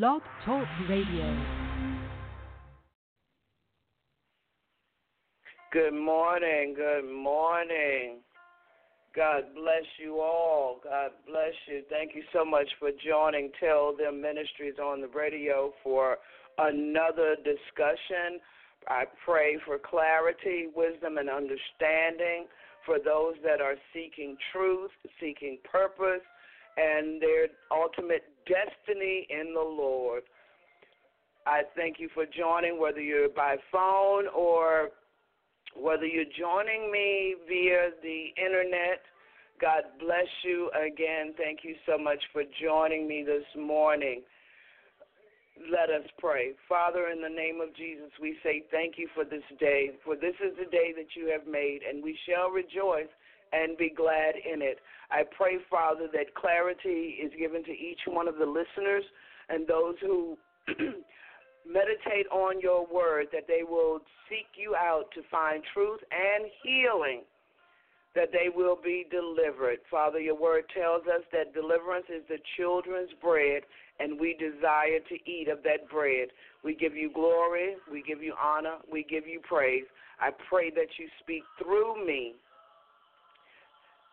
Blog Talk Radio. Good morning. Good morning. God bless you all. God bless you. Thank you so much for joining Tell Them Ministries on the radio for another discussion. I pray for clarity, wisdom, and understanding for those that are seeking truth, seeking purpose, and their ultimate destiny in the Lord. I thank you for joining, whether you're by phone or whether you're joining me via the internet. God bless you again. Thank you so much for joining me this morning. Let us pray. Father, in the name of Jesus, we say thank you for this day, for this is the day that you have made, and we shall rejoice and be glad in it. I pray, Father, that clarity is given to each one of the listeners and those who meditate on your word, that they will seek you out to find truth and healing, that they will be delivered. Father, your word tells us that deliverance is the children's bread, and we desire to eat of that bread. We give you glory, we give you honor, we give you praise. I pray that you speak through me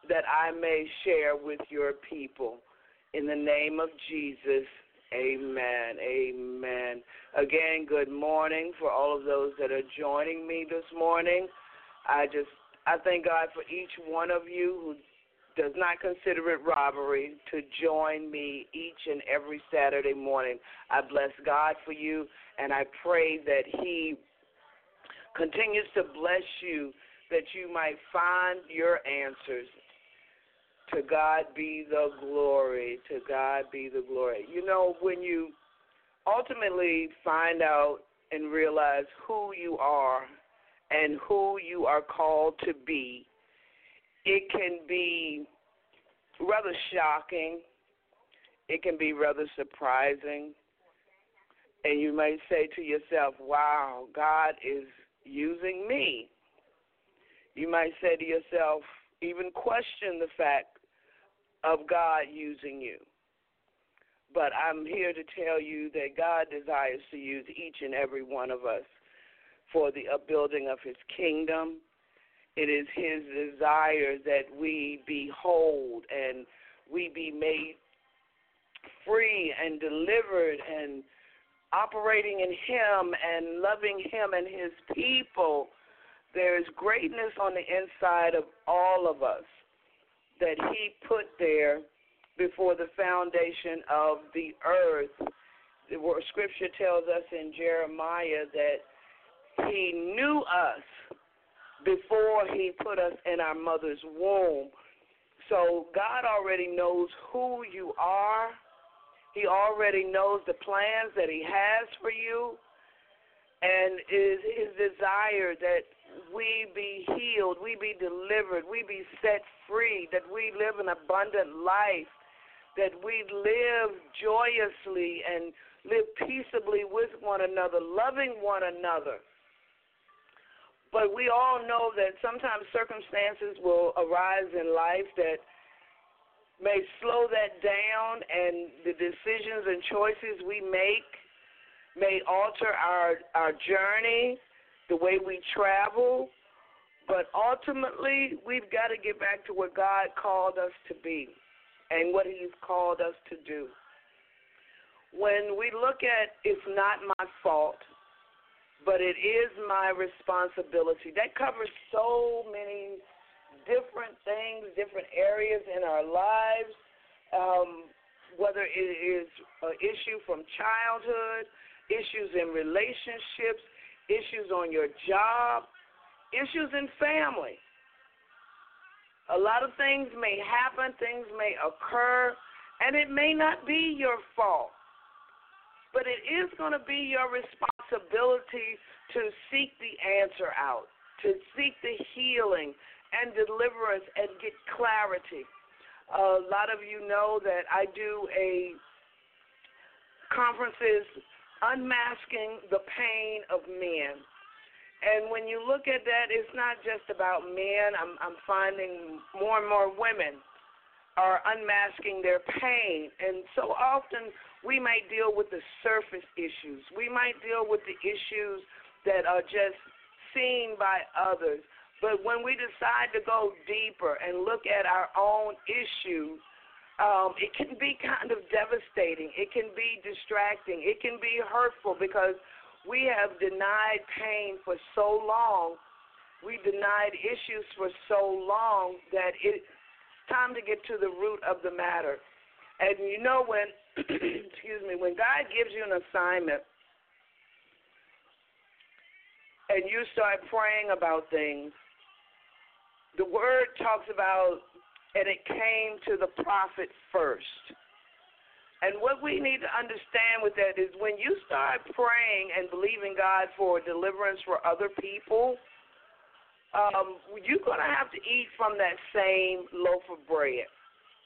that I may share with your people. In the name of Jesus, amen. Amen. Again, good morning for all of those that are joining me this morning. I just I thank God for each one of you who does not consider it robbery to join me each and every Saturday morning. I bless God for you and I pray that he continues to bless you that you might find your answers to God be the glory. To God be the glory. You know, when you ultimately find out and realize who you are and who you are called to be, it can be rather shocking. It can be rather surprising. And you may say to yourself, wow, God is using me. You might say to yourself, even question the fact of God using you. But I'm here to tell you that God desires to use each and every one of us for the upbuilding of His kingdom. It is His desire that we be whole and we be made free and delivered and operating in Him and loving Him and His people. There is greatness on the inside of all of us that he put there before the foundation of the earth. The scripture tells us in Jeremiah that he knew us before he put us in our mother's womb. So God already knows who you are. He already knows the plans that he has for you. And it is his desire that we be healed, we be delivered, we be set free, that we live an abundant life, that we live joyously and live peaceably with one another, loving one another. But we all know that sometimes circumstances will arise in life that may slow that down, and the decisions and choices we make may alter our our journey the way we travel, but ultimately we've got to get back to what God called us to be and what He's called us to do. When we look at it's not my fault, but it is my responsibility, that covers so many different things, different areas in our lives. Um, whether it is an issue from childhood, issues in relationships, issues on your job, issues in family. A lot of things may happen, things may occur, And it may not be your fault, but it is going to be your responsibility to seek the answer out, to seek the healing and deliverance and get clarity. a lot of you know that I do a conferences unmasking the pain of men. And when you look at that, it's not just about men. I'm, I'm finding more and more women are unmasking their pain. And so often we might deal with the surface issues. We might deal with the issues that are just seen by others. But when we decide to go deeper and look at our own issues, um, it can be kind of devastating. It can be distracting. It can be hurtful because we have denied pain for so long. We denied issues for so long that it's time to get to the root of the matter. And you know when excuse me, when God gives you an assignment and you start praying about things, the word talks about and it came to the prophet first. And what we need to understand with that is when you start praying and believing God for deliverance for other people, um, you're going to have to eat from that same loaf of bread.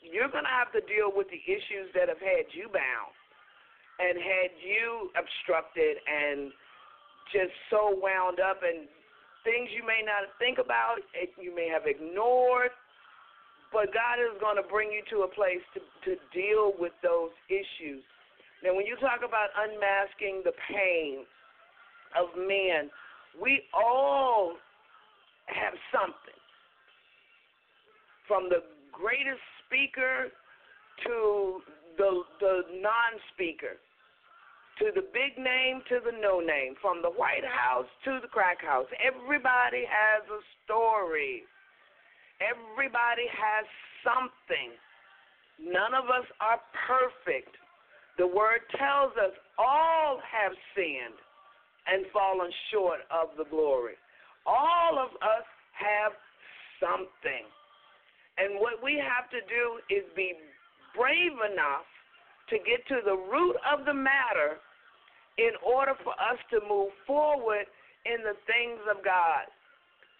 You're going to have to deal with the issues that have had you bound and had you obstructed and just so wound up and things you may not think about, you may have ignored, but God is going to bring you to a place to, to deal with those issues. Now, when you talk about unmasking the pain of men, we all have something. From the greatest speaker to the the non-speaker, to the big name to the no name, from the White House to the crack house, everybody has a story. Everybody has something. None of us are perfect. The word tells us all have sinned and fallen short of the glory. All of us have something. And what we have to do is be brave enough to get to the root of the matter in order for us to move forward in the things of God.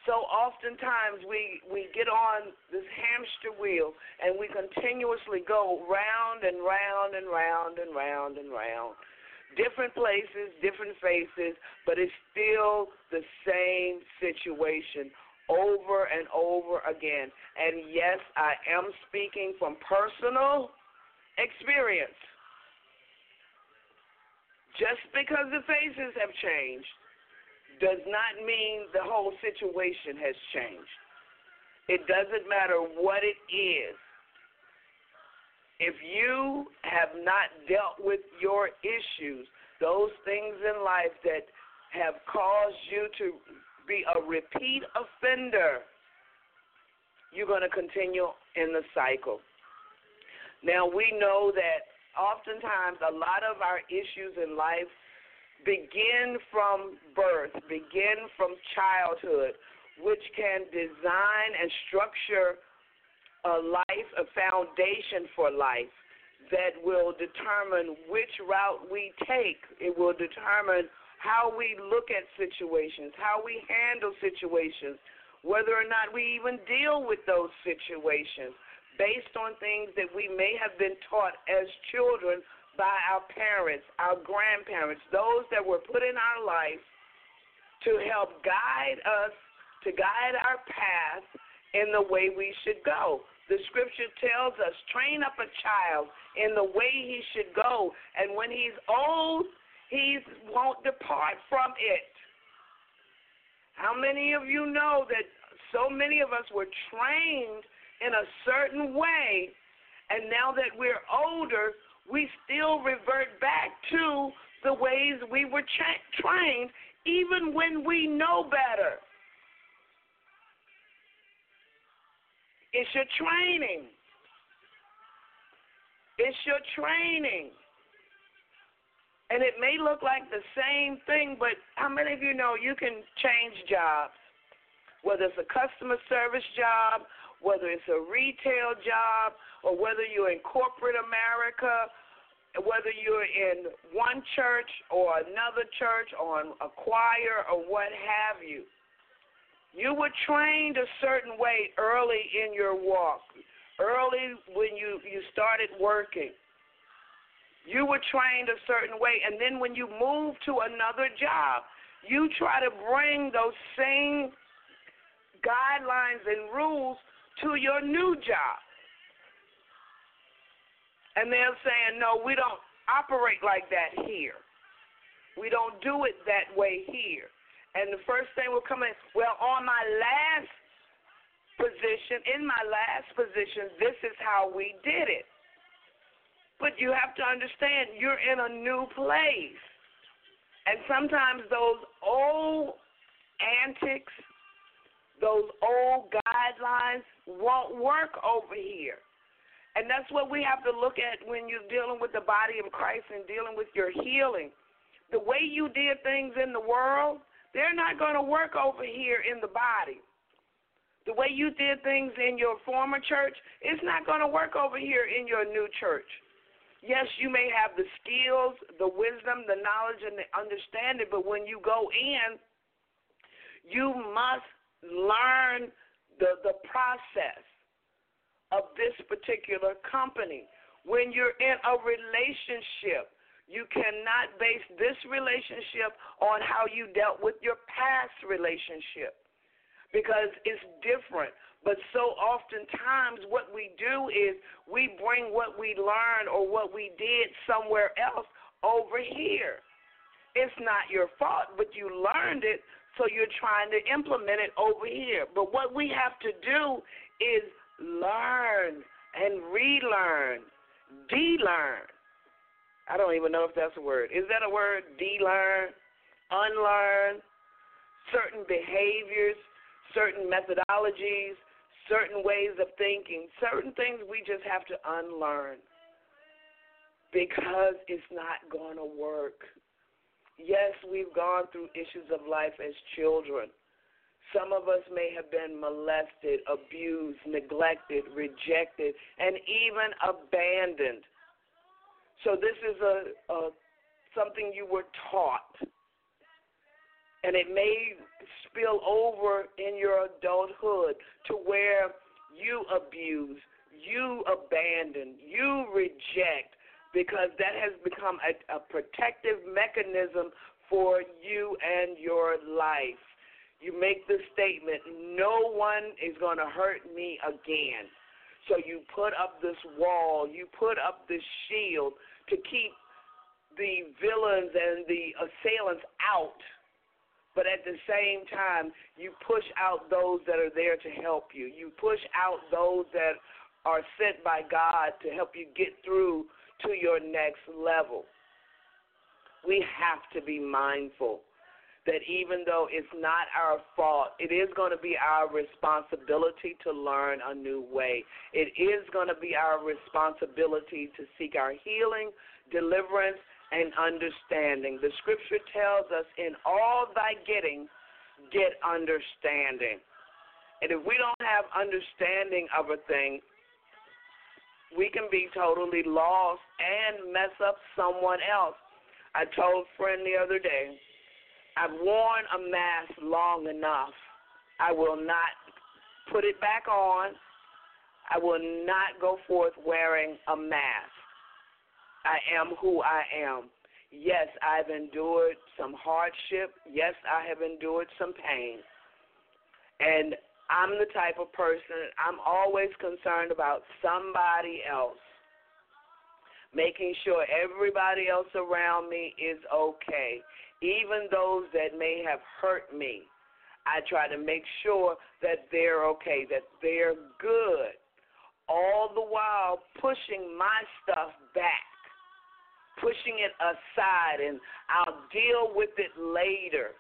So oftentimes we, we get on this hamster wheel and we continuously go round and round and round and round and round different places, different faces, but it's still the same situation over and over again. And yes, I am speaking from personal experience. Just because the faces have changed does not mean the whole situation has changed. It doesn't matter what it is if you have not dealt with your issues, those things in life that have caused you to be a repeat offender, you're going to continue in the cycle. Now, we know that oftentimes a lot of our issues in life begin from birth, begin from childhood, which can design and structure a life, a foundation for life that will determine which route we take. It will determine how we look at situations, how we handle situations, whether or not we even deal with those situations based on things that we may have been taught as children by our parents, our grandparents, those that were put in our life to help guide us, to guide our path in the way we should go. The scripture tells us, train up a child in the way he should go, and when he's old, he won't depart from it. How many of you know that so many of us were trained in a certain way, and now that we're older, we still revert back to the ways we were tra- trained, even when we know better? It's your training. It's your training. And it may look like the same thing, but how many of you know you can change jobs? Whether it's a customer service job, whether it's a retail job or whether you're in corporate America, whether you're in one church or another church or a choir or what have you. You were trained a certain way early in your walk, early when you, you started working. You were trained a certain way, and then when you move to another job, you try to bring those same guidelines and rules to your new job. And they're saying, no, we don't operate like that here. We don't do it that way here. And the first thing will come in, well, on my last position, in my last position, this is how we did it. But you have to understand, you're in a new place. And sometimes those old antics, those old guidelines won't work over here. And that's what we have to look at when you're dealing with the body of Christ and dealing with your healing. The way you did things in the world, they're not going to work over here in the body. The way you did things in your former church, it's not going to work over here in your new church. Yes, you may have the skills, the wisdom, the knowledge, and the understanding, but when you go in, you must learn the, the process of this particular company. When you're in a relationship, you cannot base this relationship on how you dealt with your past relationship because it's different. But so oftentimes, what we do is we bring what we learned or what we did somewhere else over here. It's not your fault, but you learned it, so you're trying to implement it over here. But what we have to do is learn and relearn, de-learn. I don't even know if that's a word. Is that a word? De-learn, unlearn certain behaviors, certain methodologies, certain ways of thinking, certain things we just have to unlearn because it's not going to work. Yes, we've gone through issues of life as children. Some of us may have been molested, abused, neglected, rejected, and even abandoned. So this is a, a something you were taught, and it may spill over in your adulthood to where you abuse, you abandon, you reject, because that has become a, a protective mechanism for you and your life you make the statement, no one is going to hurt me again. So you put up this wall, you put up this shield to keep the villains and the assailants out. But at the same time, you push out those that are there to help you. You push out those that are sent by God to help you get through to your next level. We have to be mindful that even though it's not our fault, it is going to be our responsibility to learn a new way. It is going to be our responsibility to seek our healing, deliverance, and understanding. The scripture tells us, in all thy getting, get understanding. And if we don't have understanding of a thing, we can be totally lost and mess up someone else. I told a friend the other day, I've worn a mask long enough. I will not put it back on. I will not go forth wearing a mask. I am who I am. Yes, I've endured some hardship. Yes, I have endured some pain. And I'm the type of person, I'm always concerned about somebody else, making sure everybody else around me is okay. Even those that may have hurt me, I try to make sure that they're okay, that they're good, all the while pushing my stuff back, pushing it aside, and I'll deal with it later.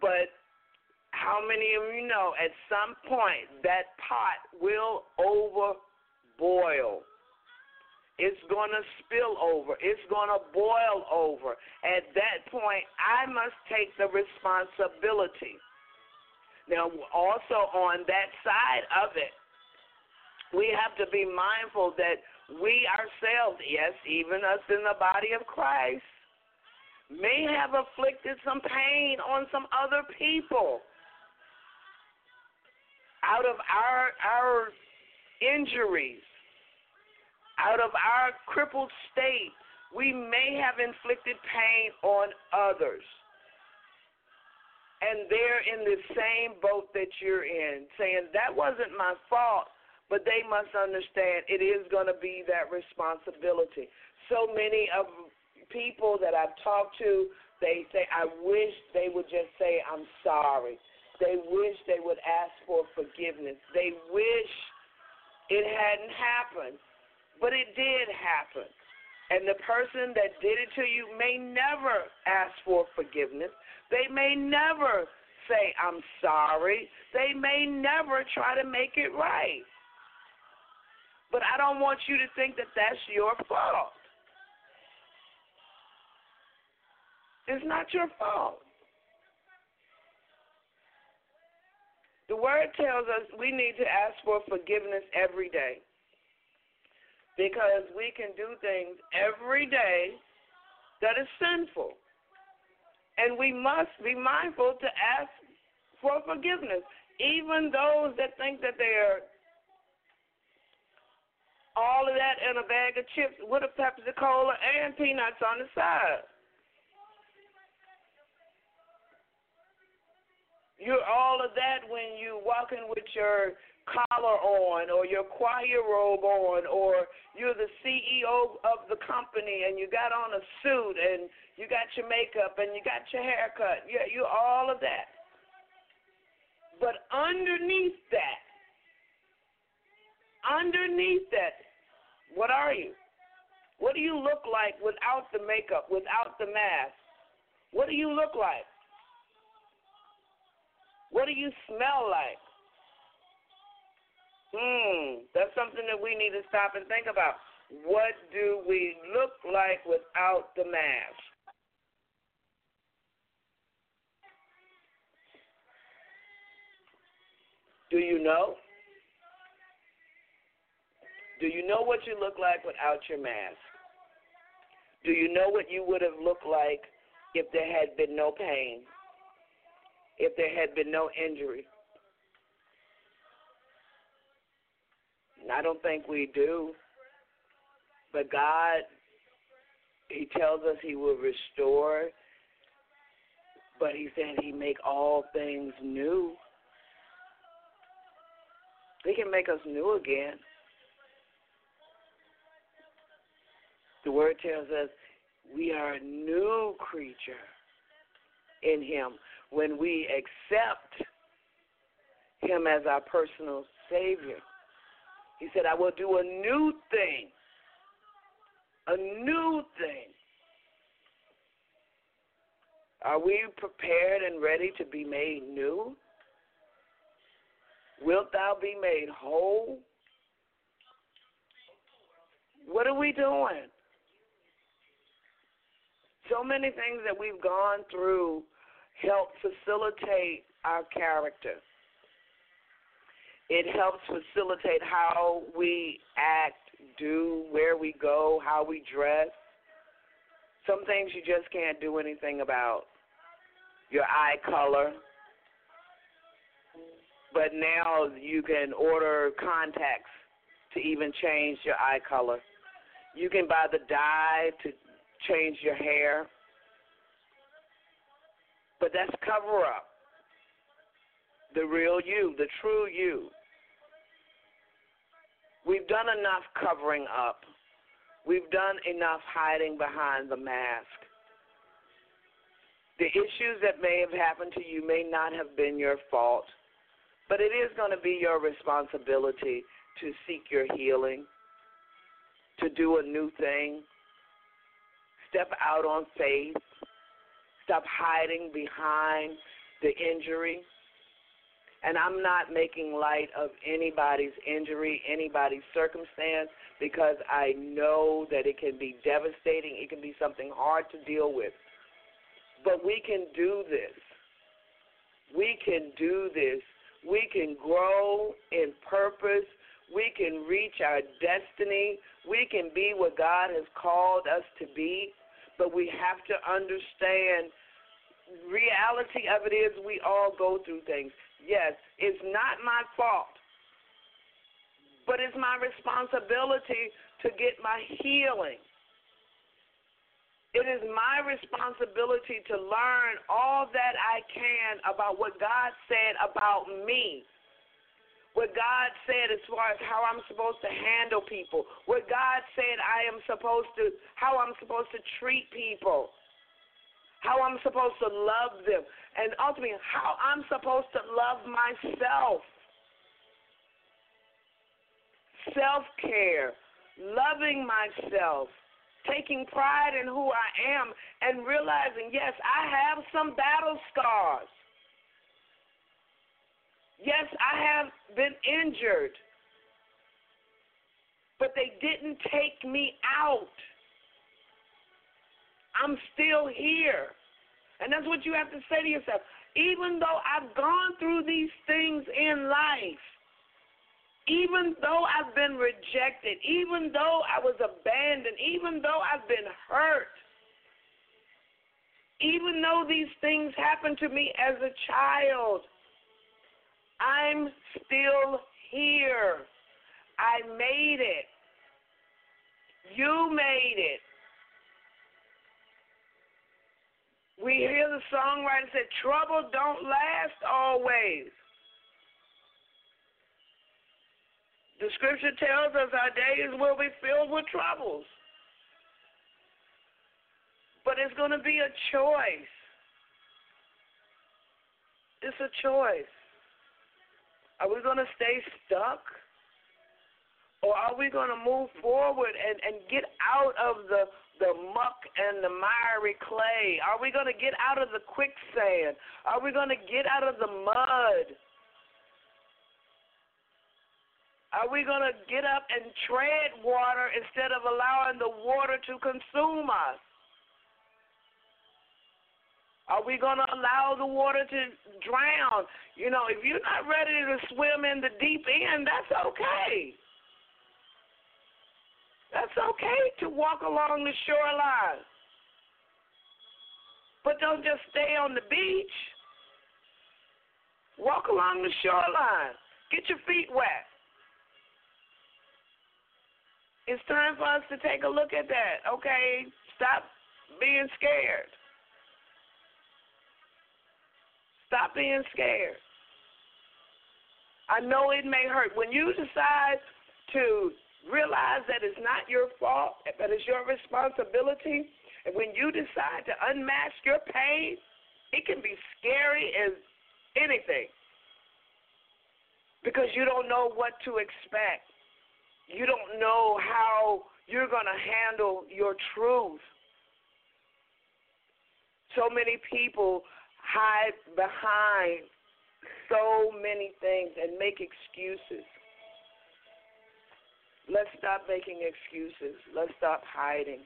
But how many of you know at some point that pot will over boil? It's going to spill over. It's going to boil over. At that point, I must take the responsibility Now, also on that side of it, we have to be mindful that we ourselves, yes, even us in the body of Christ, may have afflicted some pain on some other people out of our our injuries, out of our crippled state, we may have inflicted pain on others. And they're in the same boat that you're in, saying, That wasn't my fault, but they must understand it is going to be that responsibility. So many of people that I've talked to, they say, I wish they would just say, I'm sorry. They wish they would ask for forgiveness. They wish it hadn't happened, but it did happen. And the person that did it to you may never ask for forgiveness. They may never say, I'm sorry. They may never try to make it right. But I don't want you to think that that's your fault. It's not your fault. The word tells us we need to ask for forgiveness every day. Because we can do things every day that is sinful. And we must be mindful to ask for forgiveness. Even those that think that they're all of that in a bag of chips with a Pepsi Cola and peanuts on the side. You're all of that when you walking with your collar on or your choir robe on or you're the CEO of the company and you got on a suit and you got your makeup and you got your haircut. Yeah, you're all of that. But underneath that, underneath that, what are you? What do you look like without the makeup, without the mask? What do you look like? What do you smell like? Hmm, that's something that we need to stop and think about. What do we look like without the mask? Do you know? Do you know what you look like without your mask? Do you know what you would have looked like if there had been no pain? If there had been no injury. And I don't think we do. But God, He tells us He will restore, but He said He make all things new. He can make us new again. The Word tells us we are a new creature in Him when we accept Him as our personal Savior. He said, I will do a new thing. A new thing. Are we prepared and ready to be made new? Wilt thou be made whole? What are we doing? So many things that we've gone through help facilitate our character. It helps facilitate how we act, do, where we go, how we dress. Some things you just can't do anything about. Your eye color. But now you can order contacts to even change your eye color. You can buy the dye to change your hair. But that's cover up. The real you, the true you. We've done enough covering up. We've done enough hiding behind the mask. The issues that may have happened to you may not have been your fault, but it is going to be your responsibility to seek your healing, to do a new thing, step out on faith, Stop hiding behind the injury. And I'm not making light of anybody's injury, anybody's circumstance, because I know that it can be devastating. It can be something hard to deal with. But we can do this. We can do this. We can grow in purpose. We can reach our destiny. We can be what God has called us to be. But we have to understand reality of it is we all go through things. Yes, it's not my fault. But it's my responsibility to get my healing. It is my responsibility to learn all that I can about what God said about me. What God said as far as how I'm supposed to handle people. What God said I am supposed to, how I'm supposed to treat people. How I'm supposed to love them. And ultimately, how I'm supposed to love myself. Self care, loving myself taking pride in who I am and realizing, yes, I have some battle scars. Yes, I have been injured, but they didn't take me out. I'm still here. And that's what you have to say to yourself. Even though I've gone through these things in life, even though I've been rejected, even though I was abandoned, even though I've been hurt, even though these things happened to me as a child, I'm still here. I made it. You made it. We hear the songwriter say, Trouble don't last always. The scripture tells us our days will be filled with troubles. But it's going to be a choice. It's a choice. Are we going to stay stuck? Or are we going to move forward and, and get out of the, the muck and the miry clay? Are we going to get out of the quicksand? Are we going to get out of the mud? Are we going to get up and tread water instead of allowing the water to consume us? Are we going to allow the water to drown? You know, if you're not ready to swim in the deep end, that's okay. That's okay to walk along the shoreline. But don't just stay on the beach. Walk along the shoreline. Get your feet wet. It's time for us to take a look at that. Okay, stop being scared. Stop being scared. I know it may hurt. When you decide to realize that it's not your fault, but it's your responsibility, and when you decide to unmask your pain, it can be scary as anything because you don't know what to expect you don't know how you're going to handle your truth. So many people hide behind so many things and make excuses. Let's stop making excuses. Let's stop hiding.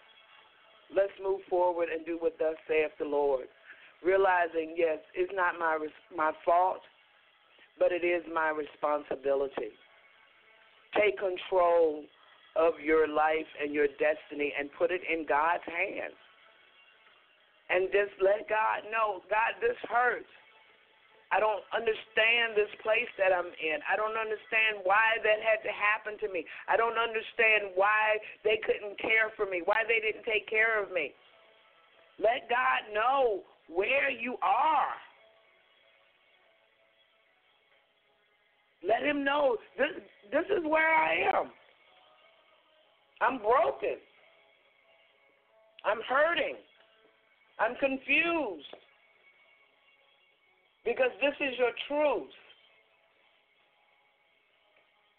Let's move forward and do what thus saith the Lord. Realizing, yes, it's not my my fault, but it is my responsibility. Take control of your life and your destiny and put it in God's hands. And just let God know, God, this hurts. I don't understand this place that I'm in. I don't understand why that had to happen to me. I don't understand why they couldn't care for me, why they didn't take care of me. Let God know where you are. Let him know this this is where I am. I'm broken. I'm hurting. I'm confused. Because this is your truth.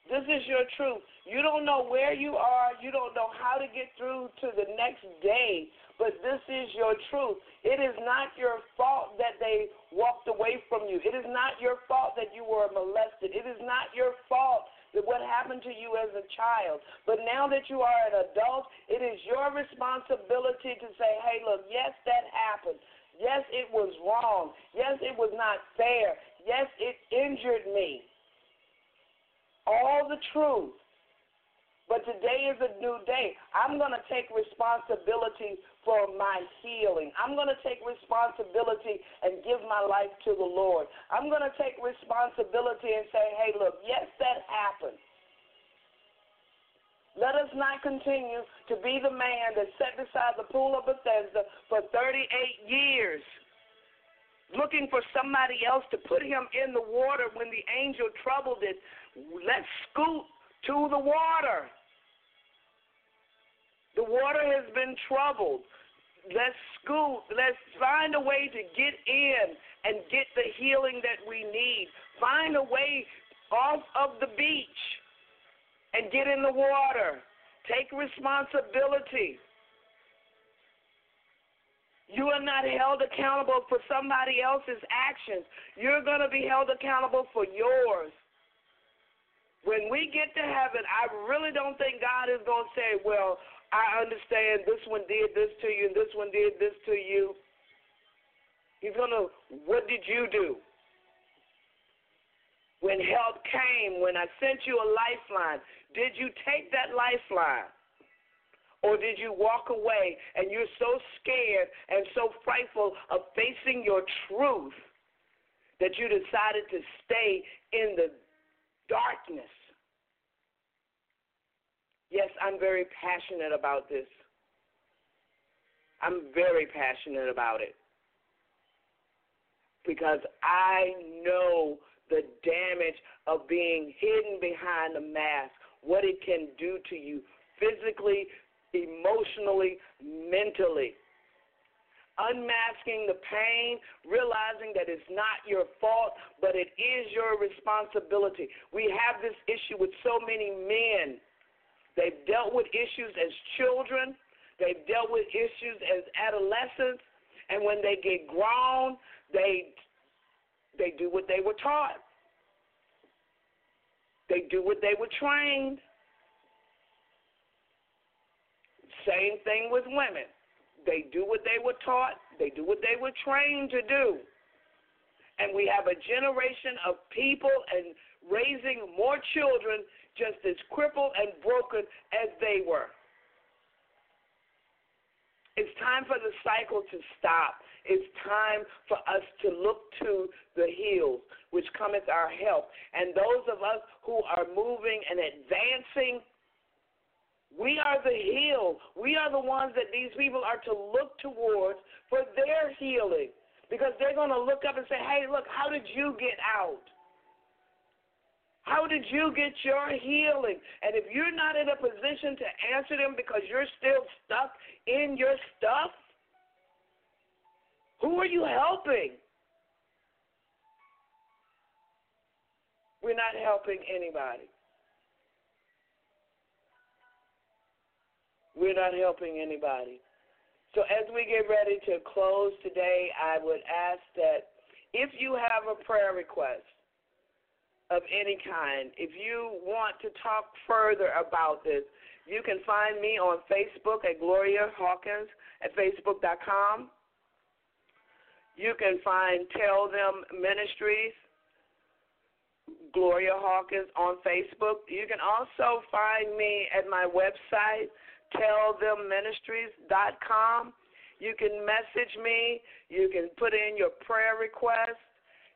This is your truth. You don't know where you are. You don't know how to get through to the next day, but this is your truth. It is not your fault that they walked away from you. It is not your fault that you were molested. It is not your fault what happened to you as a child. But now that you are an adult, it is your responsibility to say, hey, look, yes, that happened. Yes, it was wrong. Yes, it was not fair. Yes, it injured me. All the truth. But today is a new day. I'm going to take responsibility for my healing. I'm going to take responsibility and give my life to the Lord. I'm going to take responsibility and say, hey, look, yes, that happened. Let us not continue to be the man that sat beside the pool of Bethesda for 38 years, looking for somebody else to put him in the water when the angel troubled it. Let's scoot to the water. The water has been troubled. Let's scoot. Let's find a way to get in and get the healing that we need. Find a way off of the beach and get in the water. Take responsibility. You are not held accountable for somebody else's actions. You're going to be held accountable for yours. When we get to heaven, I really don't think God is going to say, well, I understand this one did this to you and this one did this to you. He's going to, what did you do? When help came, when I sent you a lifeline, did you take that lifeline? Or did you walk away and you're so scared and so frightful of facing your truth that you decided to stay in the darkness? Yes, I'm very passionate about this. I'm very passionate about it. Because I know the damage of being hidden behind a mask, what it can do to you physically, emotionally, mentally. Unmasking the pain, realizing that it's not your fault, but it is your responsibility. We have this issue with so many men They've dealt with issues as children, they've dealt with issues as adolescents, and when they get grown, they they do what they were taught. They do what they were trained. Same thing with women. They do what they were taught, they do what they were trained to do. And we have a generation of people and raising more children just as crippled and broken as they were. It's time for the cycle to stop. It's time for us to look to the hills, which cometh our help. And those of us who are moving and advancing, we are the hill. We are the ones that these people are to look towards for their healing. Because they're going to look up and say, hey, look, how did you get out? How did you get your healing? And if you're not in a position to answer them because you're still stuck in your stuff, who are you helping? We're not helping anybody. We're not helping anybody. So as we get ready to close today, I would ask that if you have a prayer request, of any kind. If you want to talk further about this, you can find me on Facebook at Gloria Hawkins at Facebook.com. You can find Tell Them Ministries, Gloria Hawkins on Facebook. You can also find me at my website, tellthemministries.com. You can message me. You can put in your prayer request.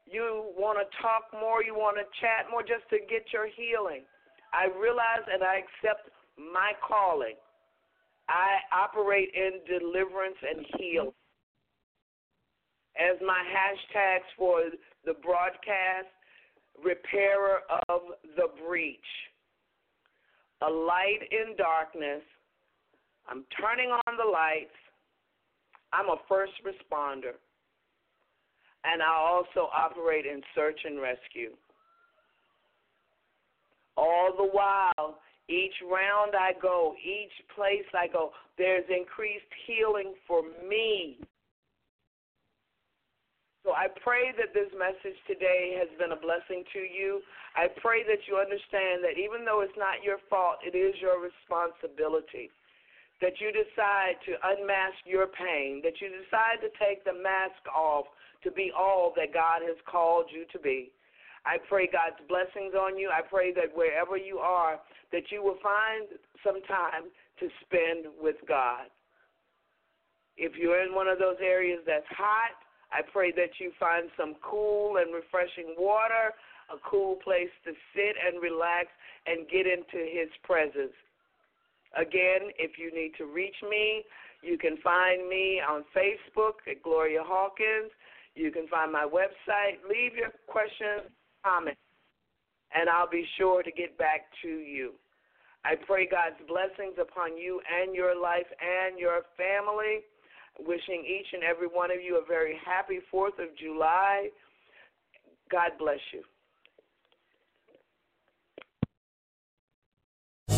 you want to talk more, you want to chat more just to get your healing. I realize and I accept my calling. I operate in deliverance and heal. As my hashtags for the broadcast, repairer of the breach. A light in darkness. I'm turning on the lights. I'm a first responder and I also operate in search and rescue. All the while, each round I go, each place I go, there's increased healing for me. So I pray that this message today has been a blessing to you. I pray that you understand that even though it's not your fault, it is your responsibility. That you decide to unmask your pain, that you decide to take the mask off to be all that God has called you to be. I pray God's blessings on you. I pray that wherever you are, that you will find some time to spend with God. If you're in one of those areas that's hot, I pray that you find some cool and refreshing water, a cool place to sit and relax and get into His presence. Again, if you need to reach me, you can find me on Facebook at Gloria Hawkins. You can find my website. Leave your questions, comments, and I'll be sure to get back to you. I pray God's blessings upon you and your life and your family. Wishing each and every one of you a very happy 4th of July. God bless you.